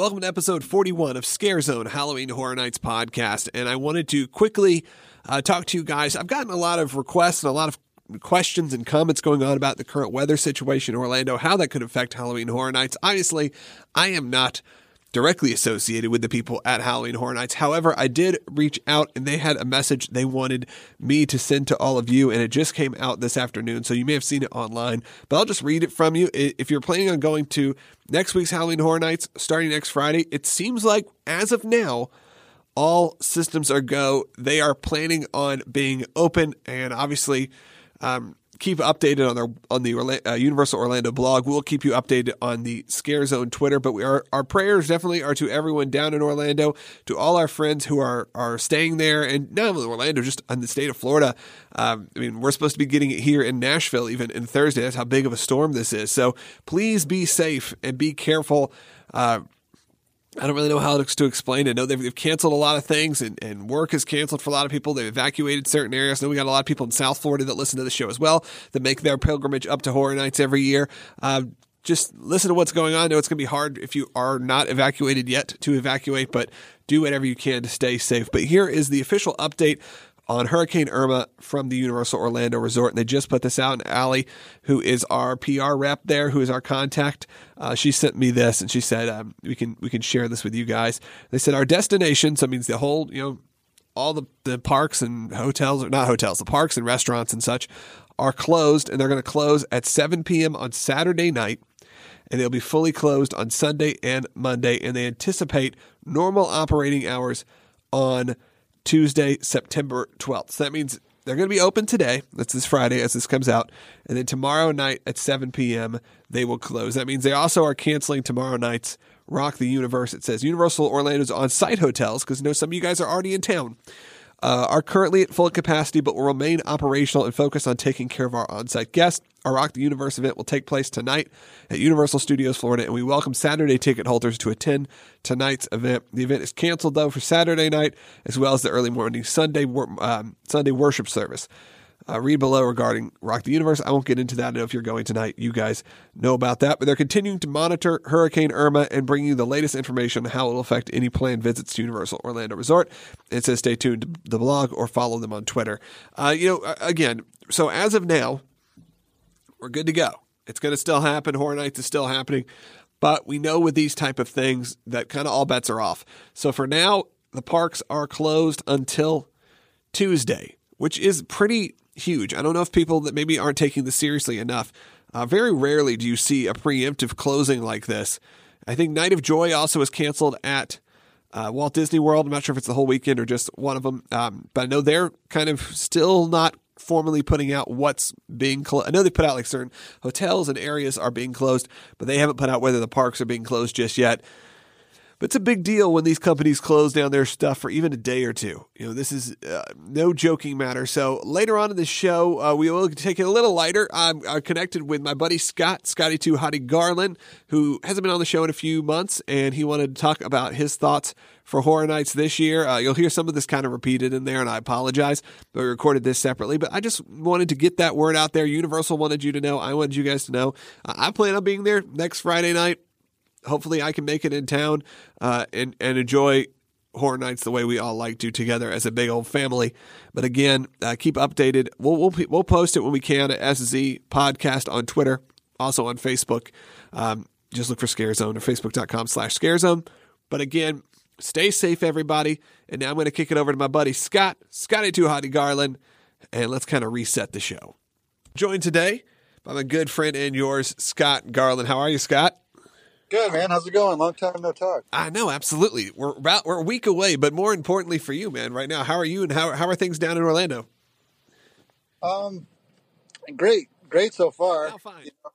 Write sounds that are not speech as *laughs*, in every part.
Welcome to episode 41 of Scare Zone Halloween Horror Nights podcast. And I wanted to quickly uh, talk to you guys. I've gotten a lot of requests and a lot of questions and comments going on about the current weather situation in Orlando, how that could affect Halloween Horror Nights. Obviously, I am not directly associated with the people at Halloween Horror Nights. However, I did reach out and they had a message they wanted me to send to all of you, and it just came out this afternoon. So you may have seen it online, but I'll just read it from you. If you're planning on going to next week's Halloween Horror Nights starting next Friday, it seems like as of now, all systems are go. They are planning on being open, and obviously, um, keep updated on their on the uh, Universal Orlando blog. We'll keep you updated on the Scare Zone Twitter. But we are our prayers definitely are to everyone down in Orlando, to all our friends who are are staying there, and not only Orlando, just in the state of Florida. Um, I mean, we're supposed to be getting it here in Nashville even in Thursday. That's how big of a storm this is. So please be safe and be careful. Uh, I don't really know how to explain it. Know they've, they've canceled a lot of things and, and work is canceled for a lot of people. They've evacuated certain areas. I know we got a lot of people in South Florida that listen to the show as well that make their pilgrimage up to Horror Nights every year. Uh, just listen to what's going on. I know it's going to be hard if you are not evacuated yet to evacuate, but do whatever you can to stay safe. But here is the official update on Hurricane Irma from the Universal Orlando Resort. And they just put this out. And Allie, who is our PR rep there, who is our contact, uh, she sent me this and she said um, we can we can share this with you guys. They said our destination, so it means the whole you know all the, the parks and hotels, or not hotels, the parks and restaurants and such are closed, and they're going to close at 7 p.m. on Saturday night, and they'll be fully closed on Sunday and Monday. And they anticipate normal operating hours on Tuesday, September 12th. So that means they're going to be open today. That's this Friday as this comes out. And then tomorrow night at 7 p.m., they will close. That means they also are canceling tomorrow night's Rock the Universe. It says Universal Orlando's on site hotels because I know some of you guys are already in town uh, are currently at full capacity but will remain operational and focus on taking care of our on site guests. Our Rock the Universe event will take place tonight at Universal Studios Florida, and we welcome Saturday ticket holders to attend tonight's event. The event is canceled, though, for Saturday night as well as the early morning Sunday, um, Sunday worship service. Uh, read below regarding Rock the Universe. I won't get into that. If you're going tonight, you guys know about that. But they're continuing to monitor Hurricane Irma and bring you the latest information on how it will affect any planned visits to Universal Orlando Resort. It says stay tuned to the blog or follow them on Twitter. Uh, you know, again, so as of now, we're good to go. It's going to still happen. Horror Nights is still happening. But we know with these type of things that kind of all bets are off. So for now, the parks are closed until Tuesday, which is pretty huge. I don't know if people that maybe aren't taking this seriously enough. Uh, very rarely do you see a preemptive closing like this. I think Night of Joy also was canceled at uh, Walt Disney World. I'm not sure if it's the whole weekend or just one of them, um, but I know they're kind of still not formally putting out what's being closed. I know they put out like certain hotels and areas are being closed, but they haven't put out whether the parks are being closed just yet. But it's a big deal when these companies close down their stuff for even a day or two. You know, this is uh, no joking matter. So later on in the show, uh, we will take it a little lighter. I'm, I'm connected with my buddy Scott, Scotty Two Hottie Garland, who hasn't been on the show in a few months, and he wanted to talk about his thoughts for Horror Nights this year. Uh, you'll hear some of this kind of repeated in there, and I apologize, but we recorded this separately. But I just wanted to get that word out there. Universal wanted you to know. I wanted you guys to know. I plan on being there next Friday night hopefully I can make it in town uh, and and enjoy horror nights the way we all like to together as a big old family. But again, uh, keep updated. We'll, we'll we'll post it when we can at SZ Podcast on Twitter, also on Facebook. Um, just look for Scare Zone or Facebook.com slash Scare Zone. But again, stay safe, everybody. And now I'm going to kick it over to my buddy Scott, Scotty Too Hottie Garland, and let's kind of reset the show. Joined today by my good friend and yours, Scott Garland. How are you, Scott? Good man. How's it going? Long time no talk. I know, absolutely. We're about we're a week away, but more importantly for you, man, right now, how are you and how how are things down in Orlando? Um, great, great so far. How fine. You know,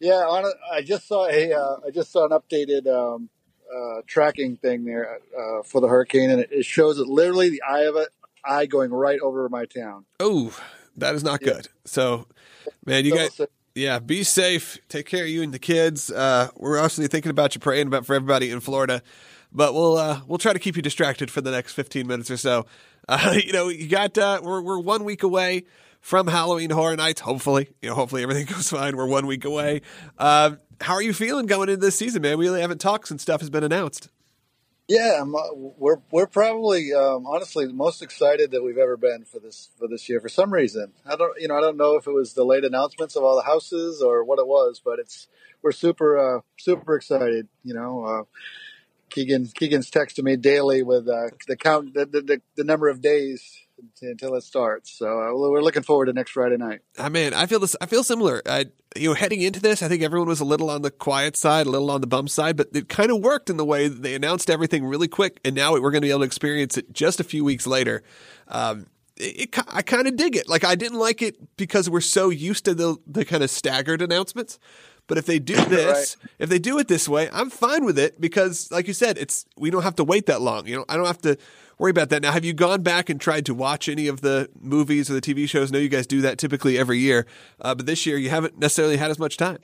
yeah, on a, I just saw a uh, I just saw an updated um, uh, tracking thing there uh, for the hurricane, and it, it, shows it literally the eye of it, eye going right over my town. Oh, that is not yeah. good. So, man, you guys yeah, be safe. Take care of you and the kids. Uh, we're also thinking about you, praying about for everybody in Florida. But we'll uh, we'll try to keep you distracted for the next fifteen minutes or so. *laughs* Uh, you know, you got uh, we're we're one week away from Halloween Horror Nights. Hopefully, you know, hopefully everything *laughs* goes fine. We're one week away. Um, How are you feeling going into this season, man? We really haven't talked since stuff has been announced. Yeah, I'm, uh, we're we're probably um, honestly the most excited that we've ever been for this for this year for some reason. I don't you know I don't know if it was the late announcements of all the houses or what it was, but it's we're super uh, super excited. You know, uh, Keegan Keegan's texting me daily with uh, the count the, the the number of days until it starts. So uh, we're looking forward to next Friday night. I mean, I feel this. I feel similar. I, you know, heading into this, I think everyone was a little on the quiet side, a little on the bum side, but it kind of worked in the way they announced everything really quick, and now we're going to be able to experience it just a few weeks later. Um, it, it, I kind of dig it. Like I didn't like it because we're so used to the the kind of staggered announcements. But if they do *laughs* this, right. if they do it this way, I'm fine with it because, like you said, it's we don't have to wait that long. You know, I don't have to worry about that. Now, have you gone back and tried to watch any of the movies or the TV shows? I know you guys do that typically every year, uh, but this year you haven't necessarily had as much time.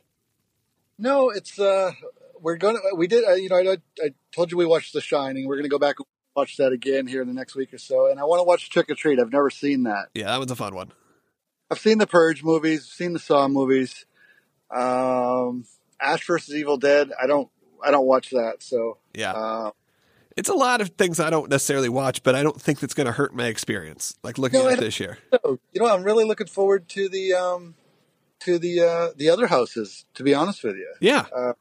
No, it's uh, we're going. to We did. Uh, you know, I, I told you we watched The Shining. We're going to go back and watch that again here in the next week or so. And I want to watch Trick or Treat. I've never seen that. Yeah, that was a fun one. I've seen the Purge movies, seen the Saw movies. Um, Ash versus Evil Dead. I don't. I don't watch that. So yeah. Uh, it's a lot of things I don't necessarily watch, but I don't think that's going to hurt my experience. Like looking no, at this year. You know, I'm really looking forward to the um, to the uh, the other houses. To be honest with you, yeah, uh,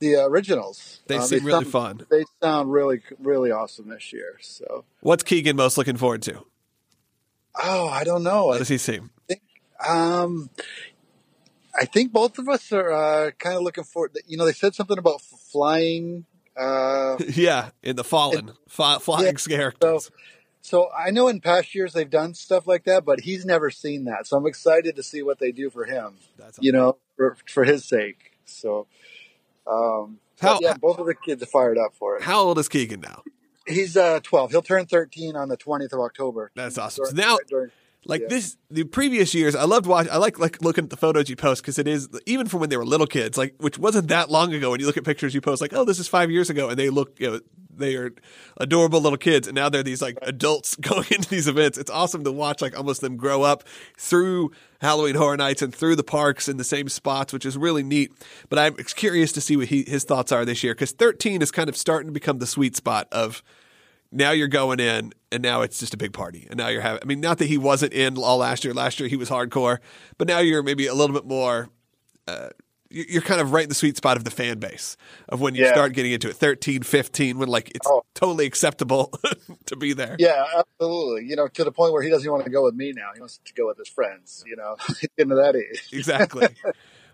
the originals. They um, seem they really sound, fun. They sound really really awesome this year. So, what's Keegan most looking forward to? Oh, I don't know. What does he seem? Think, um, I think both of us are uh, kind of looking forward. You know, they said something about flying uh, *laughs* yeah, in the Fallen, it, *laughs* flying yeah, characters. So, so I know in past years they've done stuff like that, but he's never seen that. So I'm excited to see what they do for him. That's you know, for, for his sake. So, um, how, yeah, both of the kids are fired up for it. How old is Keegan now? He's uh, 12. He'll turn 13 on the 20th of October. That's awesome. During, so now, during, like yeah. this, the previous years, I loved watch. I like like looking at the photos you post because it is even from when they were little kids, like which wasn't that long ago. When you look at pictures you post, like oh, this is five years ago, and they look, you know, they are adorable little kids, and now they're these like adults *laughs* going into these events. It's awesome to watch like almost them grow up through Halloween Horror Nights and through the parks in the same spots, which is really neat. But I'm curious to see what he, his thoughts are this year because 13 is kind of starting to become the sweet spot of now you're going in and now it's just a big party. And now you're having i mean not that he wasn't in all last year. Last year he was hardcore but now you're maybe a little bit more uh, you're kind of right in the sweet spot of the fan base of when you yeah. start getting into it. 13 15 when like it's oh. totally acceptable *laughs* to be there. Yeah absolutely. You know to the point where he doesn't want to go with me now. He wants to go with his friends you know *laughs* into that age. Exactly. *laughs*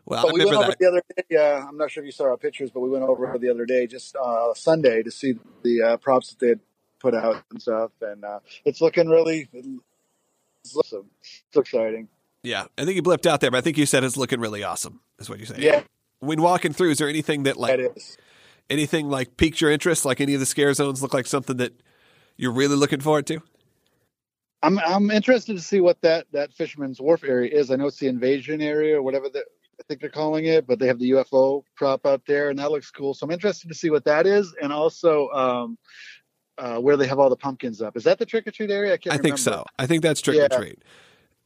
Well but we went over that. the other day uh, i'm not sure if you saw our pictures but we went over the other day just uh, sunday to see the uh, props that they had put out and stuff, and uh, it's looking really it's awesome. It's exciting. Yeah, I think you blipped out there, but I think you said it's looking really awesome. Is what you say? Yeah. When walking through, is there anything that like that anything like piqued your interest? Like any of the scare zones look like something that you're really looking forward to? I'm I'm interested to see what that that Fisherman's Wharf area is. I know it's the invasion area or whatever that I think they're calling it, but they have the UFO prop out there, and that looks cool. So I'm interested to see what that is, and also um, uh, where they have all the pumpkins up. Is that the trick or treat area? I can't. I think so. I think that's trick or treat.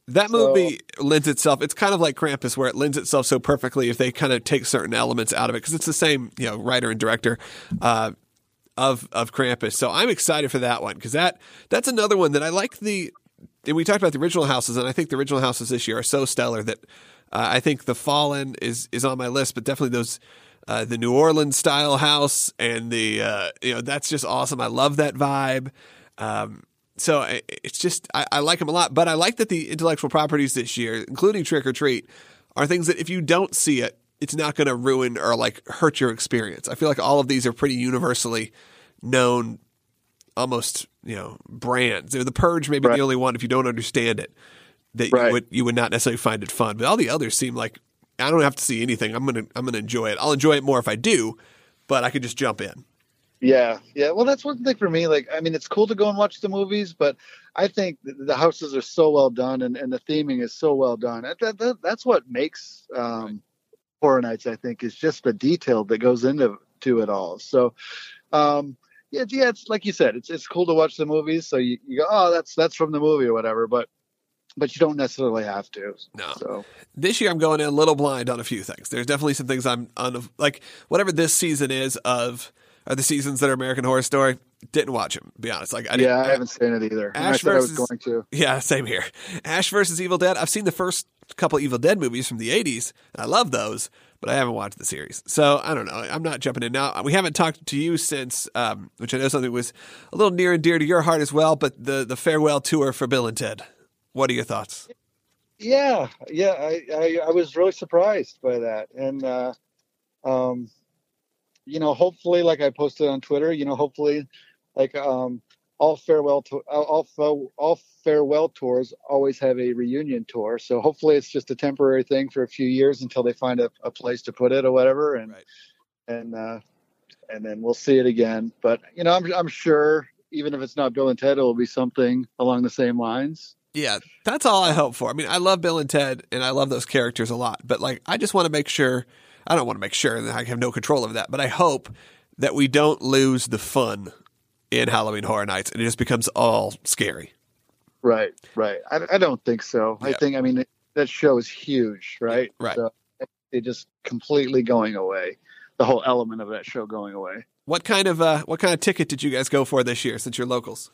That movie so, lends itself. It's kind of like Krampus, where it lends itself so perfectly if they kind of take certain elements out of it, because it's the same, you know, writer and director uh, of of Krampus. So I'm excited for that one because that that's another one that I like. The and we talked about the original houses, and I think the original houses this year are so stellar that uh, I think the Fallen is is on my list, but definitely those uh, the New Orleans style house, and the uh, you know that's just awesome. I love that vibe. Um, so it's just I, I, like them a lot, but I like that the intellectual properties this year, including Trick or Treat, are things that if you don't see it, it's not going to ruin or like hurt your experience. I feel like all of these are pretty universally known, almost you know brands. The Purge may be right. the only one if you don't understand it that right. you would you would not necessarily find it fun, but all the others seem like I don't have to see anything. I'm gonna I'm gonna enjoy it. I'll enjoy it more if I do, but I could just jump in. Yeah, yeah. Well, that's one thing for me. Like, I mean, it's cool to go and watch the movies, but I think the houses are so well done, and, and the theming is so well done. That, that, that's what makes um, right. horror nights. I think is just the detail that goes into to it all. So, um, yeah, yeah. It's like you said, it's it's cool to watch the movies. So you, you go, oh, that's that's from the movie or whatever. But but you don't necessarily have to. No. So this year I'm going in a little blind on a few things. There's definitely some things I'm on like whatever this season is of are the seasons that are American Horror Story. Didn't watch them. Be honest, like I yeah, I haven't seen it either. And I Ash said I was versus- going to. Yeah, same here. Ash versus Evil Dead. I've seen the first couple Evil Dead movies from the 80s. And I love those, but I haven't watched the series. So I don't know. I'm not jumping in now. We haven't talked to you since, um, which I know something was a little near and dear to your heart as well, but the, the farewell tour for Bill and Ted. What are your thoughts? Yeah, yeah, I, I, I was really surprised by that, and uh, um, you know, hopefully, like I posted on Twitter, you know, hopefully, like um, all farewell to all all, all farewell tours always have a reunion tour, so hopefully it's just a temporary thing for a few years until they find a, a place to put it or whatever, and Right. and uh, and then we'll see it again. But you know, I'm I'm sure even if it's not Bill and Ted, it will be something along the same lines. Yeah, that's all I hope for. I mean, I love Bill and Ted, and I love those characters a lot. But like, I just want to make sure. I don't want to make sure that I have no control over that, but I hope that we don't lose the fun in Halloween Horror Nights, and it just becomes all scary. Right, right. I, I don't think so. I think, I mean, it, that show is huge, right? right. So it just completely going away. The whole element of that show going away. What kind of uh, what kind of ticket did you guys go for this year? Since you're locals,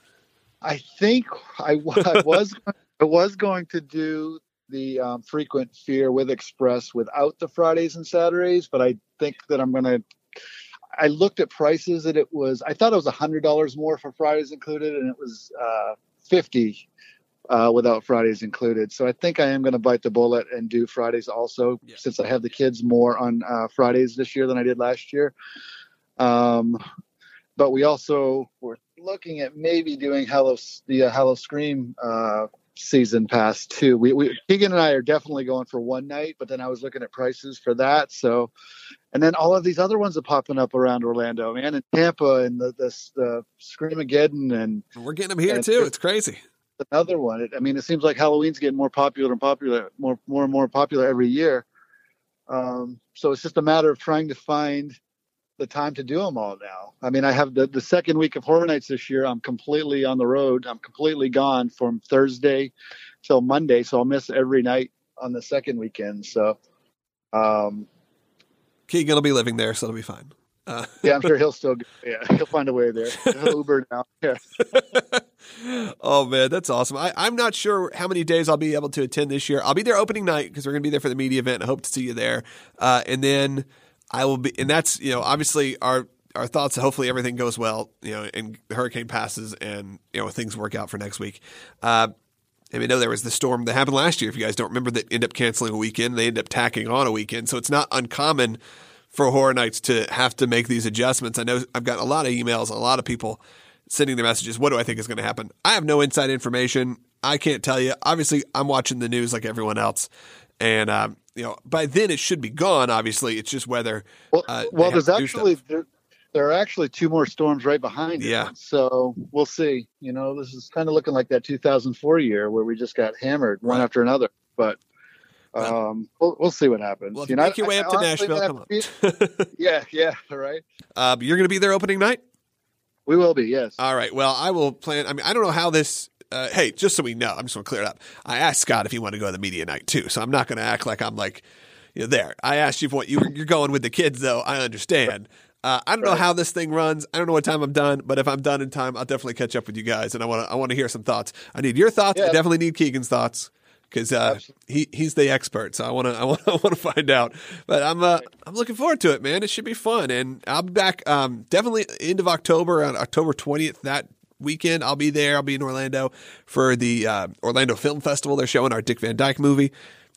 I think I, I *laughs* was I was going to do the um, frequent fear with Express without the Fridays and Saturdays, but I think that I'm gonna. I looked at prices and it was I thought it was a hundred dollars more for Fridays included, and it was uh, fifty uh, without Fridays included. So I think I am going to bite the bullet and do Fridays also, Yeah. since I have the kids more on uh, Fridays this year than I did last year. Um, but we also were looking at maybe doing Hello the uh, Howl-O-Scream uh, season pass too. We, we Keegan and I are definitely going for one night, but then I was looking at prices for that. So, and then all of these other ones are popping up around Orlando, man, and Tampa, and the the, the Screamageddon, and we're getting them here Yeah, too. It's crazy. another one. It, I mean, it seems like Halloween's getting more popular and popular, more more and more popular every year. Um, so it's just a matter of trying to find the time to do them all now. I mean, I have the, the second week of Horror Nights this year. I'm completely on the road. I'm completely gone from Thursday till Monday, so I'll miss every night on the second weekend. So, um, Keegan will be living there, so it'll be fine. Uh, *laughs* yeah, I'm sure he'll still, *laughs* yeah, he'll find a way there. He'll Uber now. Yeah. *laughs* oh man, that's awesome. I, I'm not sure how many days I'll be able to attend this year. I'll be there opening night because we're going to be there for the media event. I hope to see you there. Uh, and then I will be, and that's you know obviously our our thoughts. Hopefully everything goes well. You know, and the hurricane passes, and you know things work out for next week. Uh, I mean, know there was the storm that happened last year. If you guys don't remember, that ended up canceling a weekend. They ended up tacking on a weekend, so it's not uncommon for horror nights to have to make these adjustments. I know I've got a lot of emails, a lot of people sending their messages. What do I think is going to happen? I have no inside information. I can't tell you. Obviously, I'm watching the news like everyone else, and um, you know, by then it should be gone. Obviously, it's just whether. Well, Uh, well, there's actually there, there are actually two more storms right behind it. Yeah. So we'll see. You know, this is kind of looking like that 2004 year where we just got hammered one Right. after another. But Well- um, we'll, we'll see what happens. Well, you you know, make your way I up to honestly Nashville, come on. to be- *laughs* yeah, yeah, all right. uh, you're going to be there opening night. We will be. Yes. All right. Well, I will plan. I mean, I don't know how this. Uh, hey, just so we know, I'm just going to clear it up. I asked Scott if he wanted to go to the media night too, so I'm not going to act like I'm like, you know, there. I asked you if what you you're going with the kids though. I understand. Uh, I don't know how this thing runs. I don't know what time I'm done, but if I'm done in time, I'll definitely catch up with you guys, and I want to I want to hear some thoughts. I need your thoughts. I definitely need Keegan's thoughts because uh, he he's the expert. So I want to I want *laughs* I want to find out. But I'm uh, I'm looking forward to it, man. It should be fun, and I'll be back um, definitely end of October on October 20th. That weekend, I'll be there. I'll be in Orlando for the uh, Orlando Film Festival. They're showing our Dick Van Dyke movie.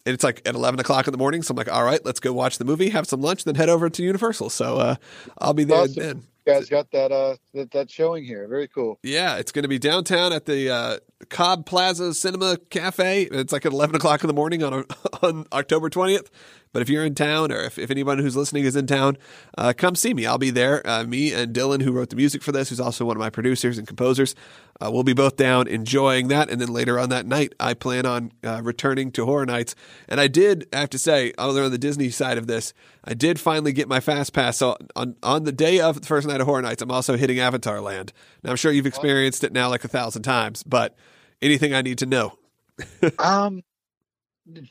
And it's like at 11 o'clock in the morning. So I'm like, all right, let's go watch the movie, have some lunch, then head over to Universal. So uh, I'll be there Awesome. then. You guys got that uh that, that showing here. Very cool. Yeah, it's going to be downtown at the uh, Cobb Plaza Cinema Cafe. It's like at 11 o'clock in the morning on, *laughs* on October 20th. But if you're in town or if, if anyone who's listening is in town, uh, come see me. I'll be there. Uh, me and Dylan, who wrote the music for this, who's also one of my producers and composers, uh, we'll be both down enjoying that. And then later on that night, I plan on uh, returning to Horror Nights. And I did, I have to say, on the Disney side of this, I did finally get my Fast Pass. So on, on the day of the first night of Horror Nights, I'm also hitting Avatar Land. Now, I'm sure you've experienced it now like a thousand times, but anything I need to know? *laughs* um,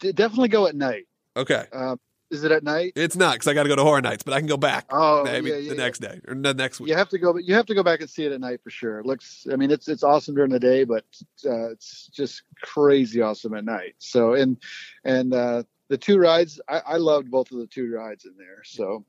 definitely go at night. Okay. Um, is it at night? It's not because I got to go to Horror Nights, but I can go back Oh, maybe yeah, yeah, the yeah. next day or the next week. You have to go, you have to go back and see it at night for sure. It looks, I mean, it's it's awesome during the day, but uh, it's just crazy awesome at night. So, and and uh, the two rides, I, I loved both of the two rides in there. So,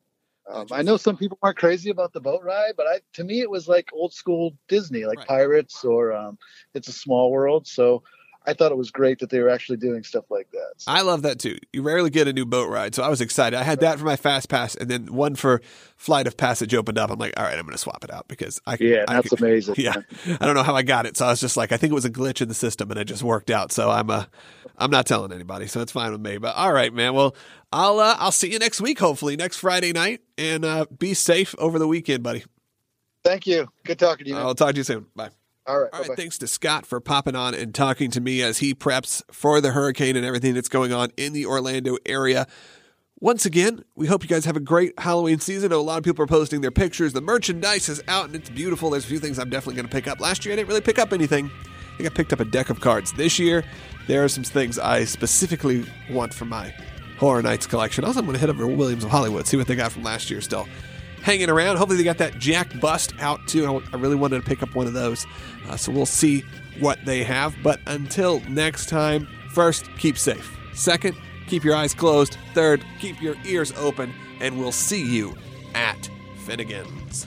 um, I know some people aren't crazy about the boat ride, but I to me it was like old school Disney, like Right. Pirates or um, It's a Small World. So, I thought it was great that they were actually doing stuff like that. So, I love that too. You rarely get a new boat ride, so I was excited. I had that for my fast pass, and then one for Flight of Passage opened up. I'm like, all right, I'm going to swap it out because I yeah, I that's amazing. Yeah, I don't know how I got it, so I was just like, I think it was a glitch in the system, and it just worked out. So I'm uh, I'm not telling anybody, so it's fine with me. But all right, man. Well, I'll uh, I'll see you next week, hopefully next Friday night, and uh, be safe over the weekend, buddy. Thank you. Good talking to you. man. I'll talk to you soon. Bye. All right. All right, bye-bye. thanks to Scott for popping on and talking to me as he preps for the hurricane and everything that's going on in the Orlando area. Once again, we hope you guys have a great Halloween season. A lot of people are posting their pictures. The merchandise is out and it's beautiful. There's a few things I'm definitely going to pick up. Last year, I didn't really pick up anything. I think I picked up a deck of cards. This year, there are some things I specifically want for my Horror Nights collection. Also, I'm going to head over to Williams of Hollywood, see what they got from last year still hanging around. Hopefully, they got that Jack Bust out too. I, really wanted to pick up one of those. Uh, so we'll see what they have. But until next time, first, keep safe. Second, keep your eyes closed. Third, keep your ears open. And we'll see you at Finnegan's.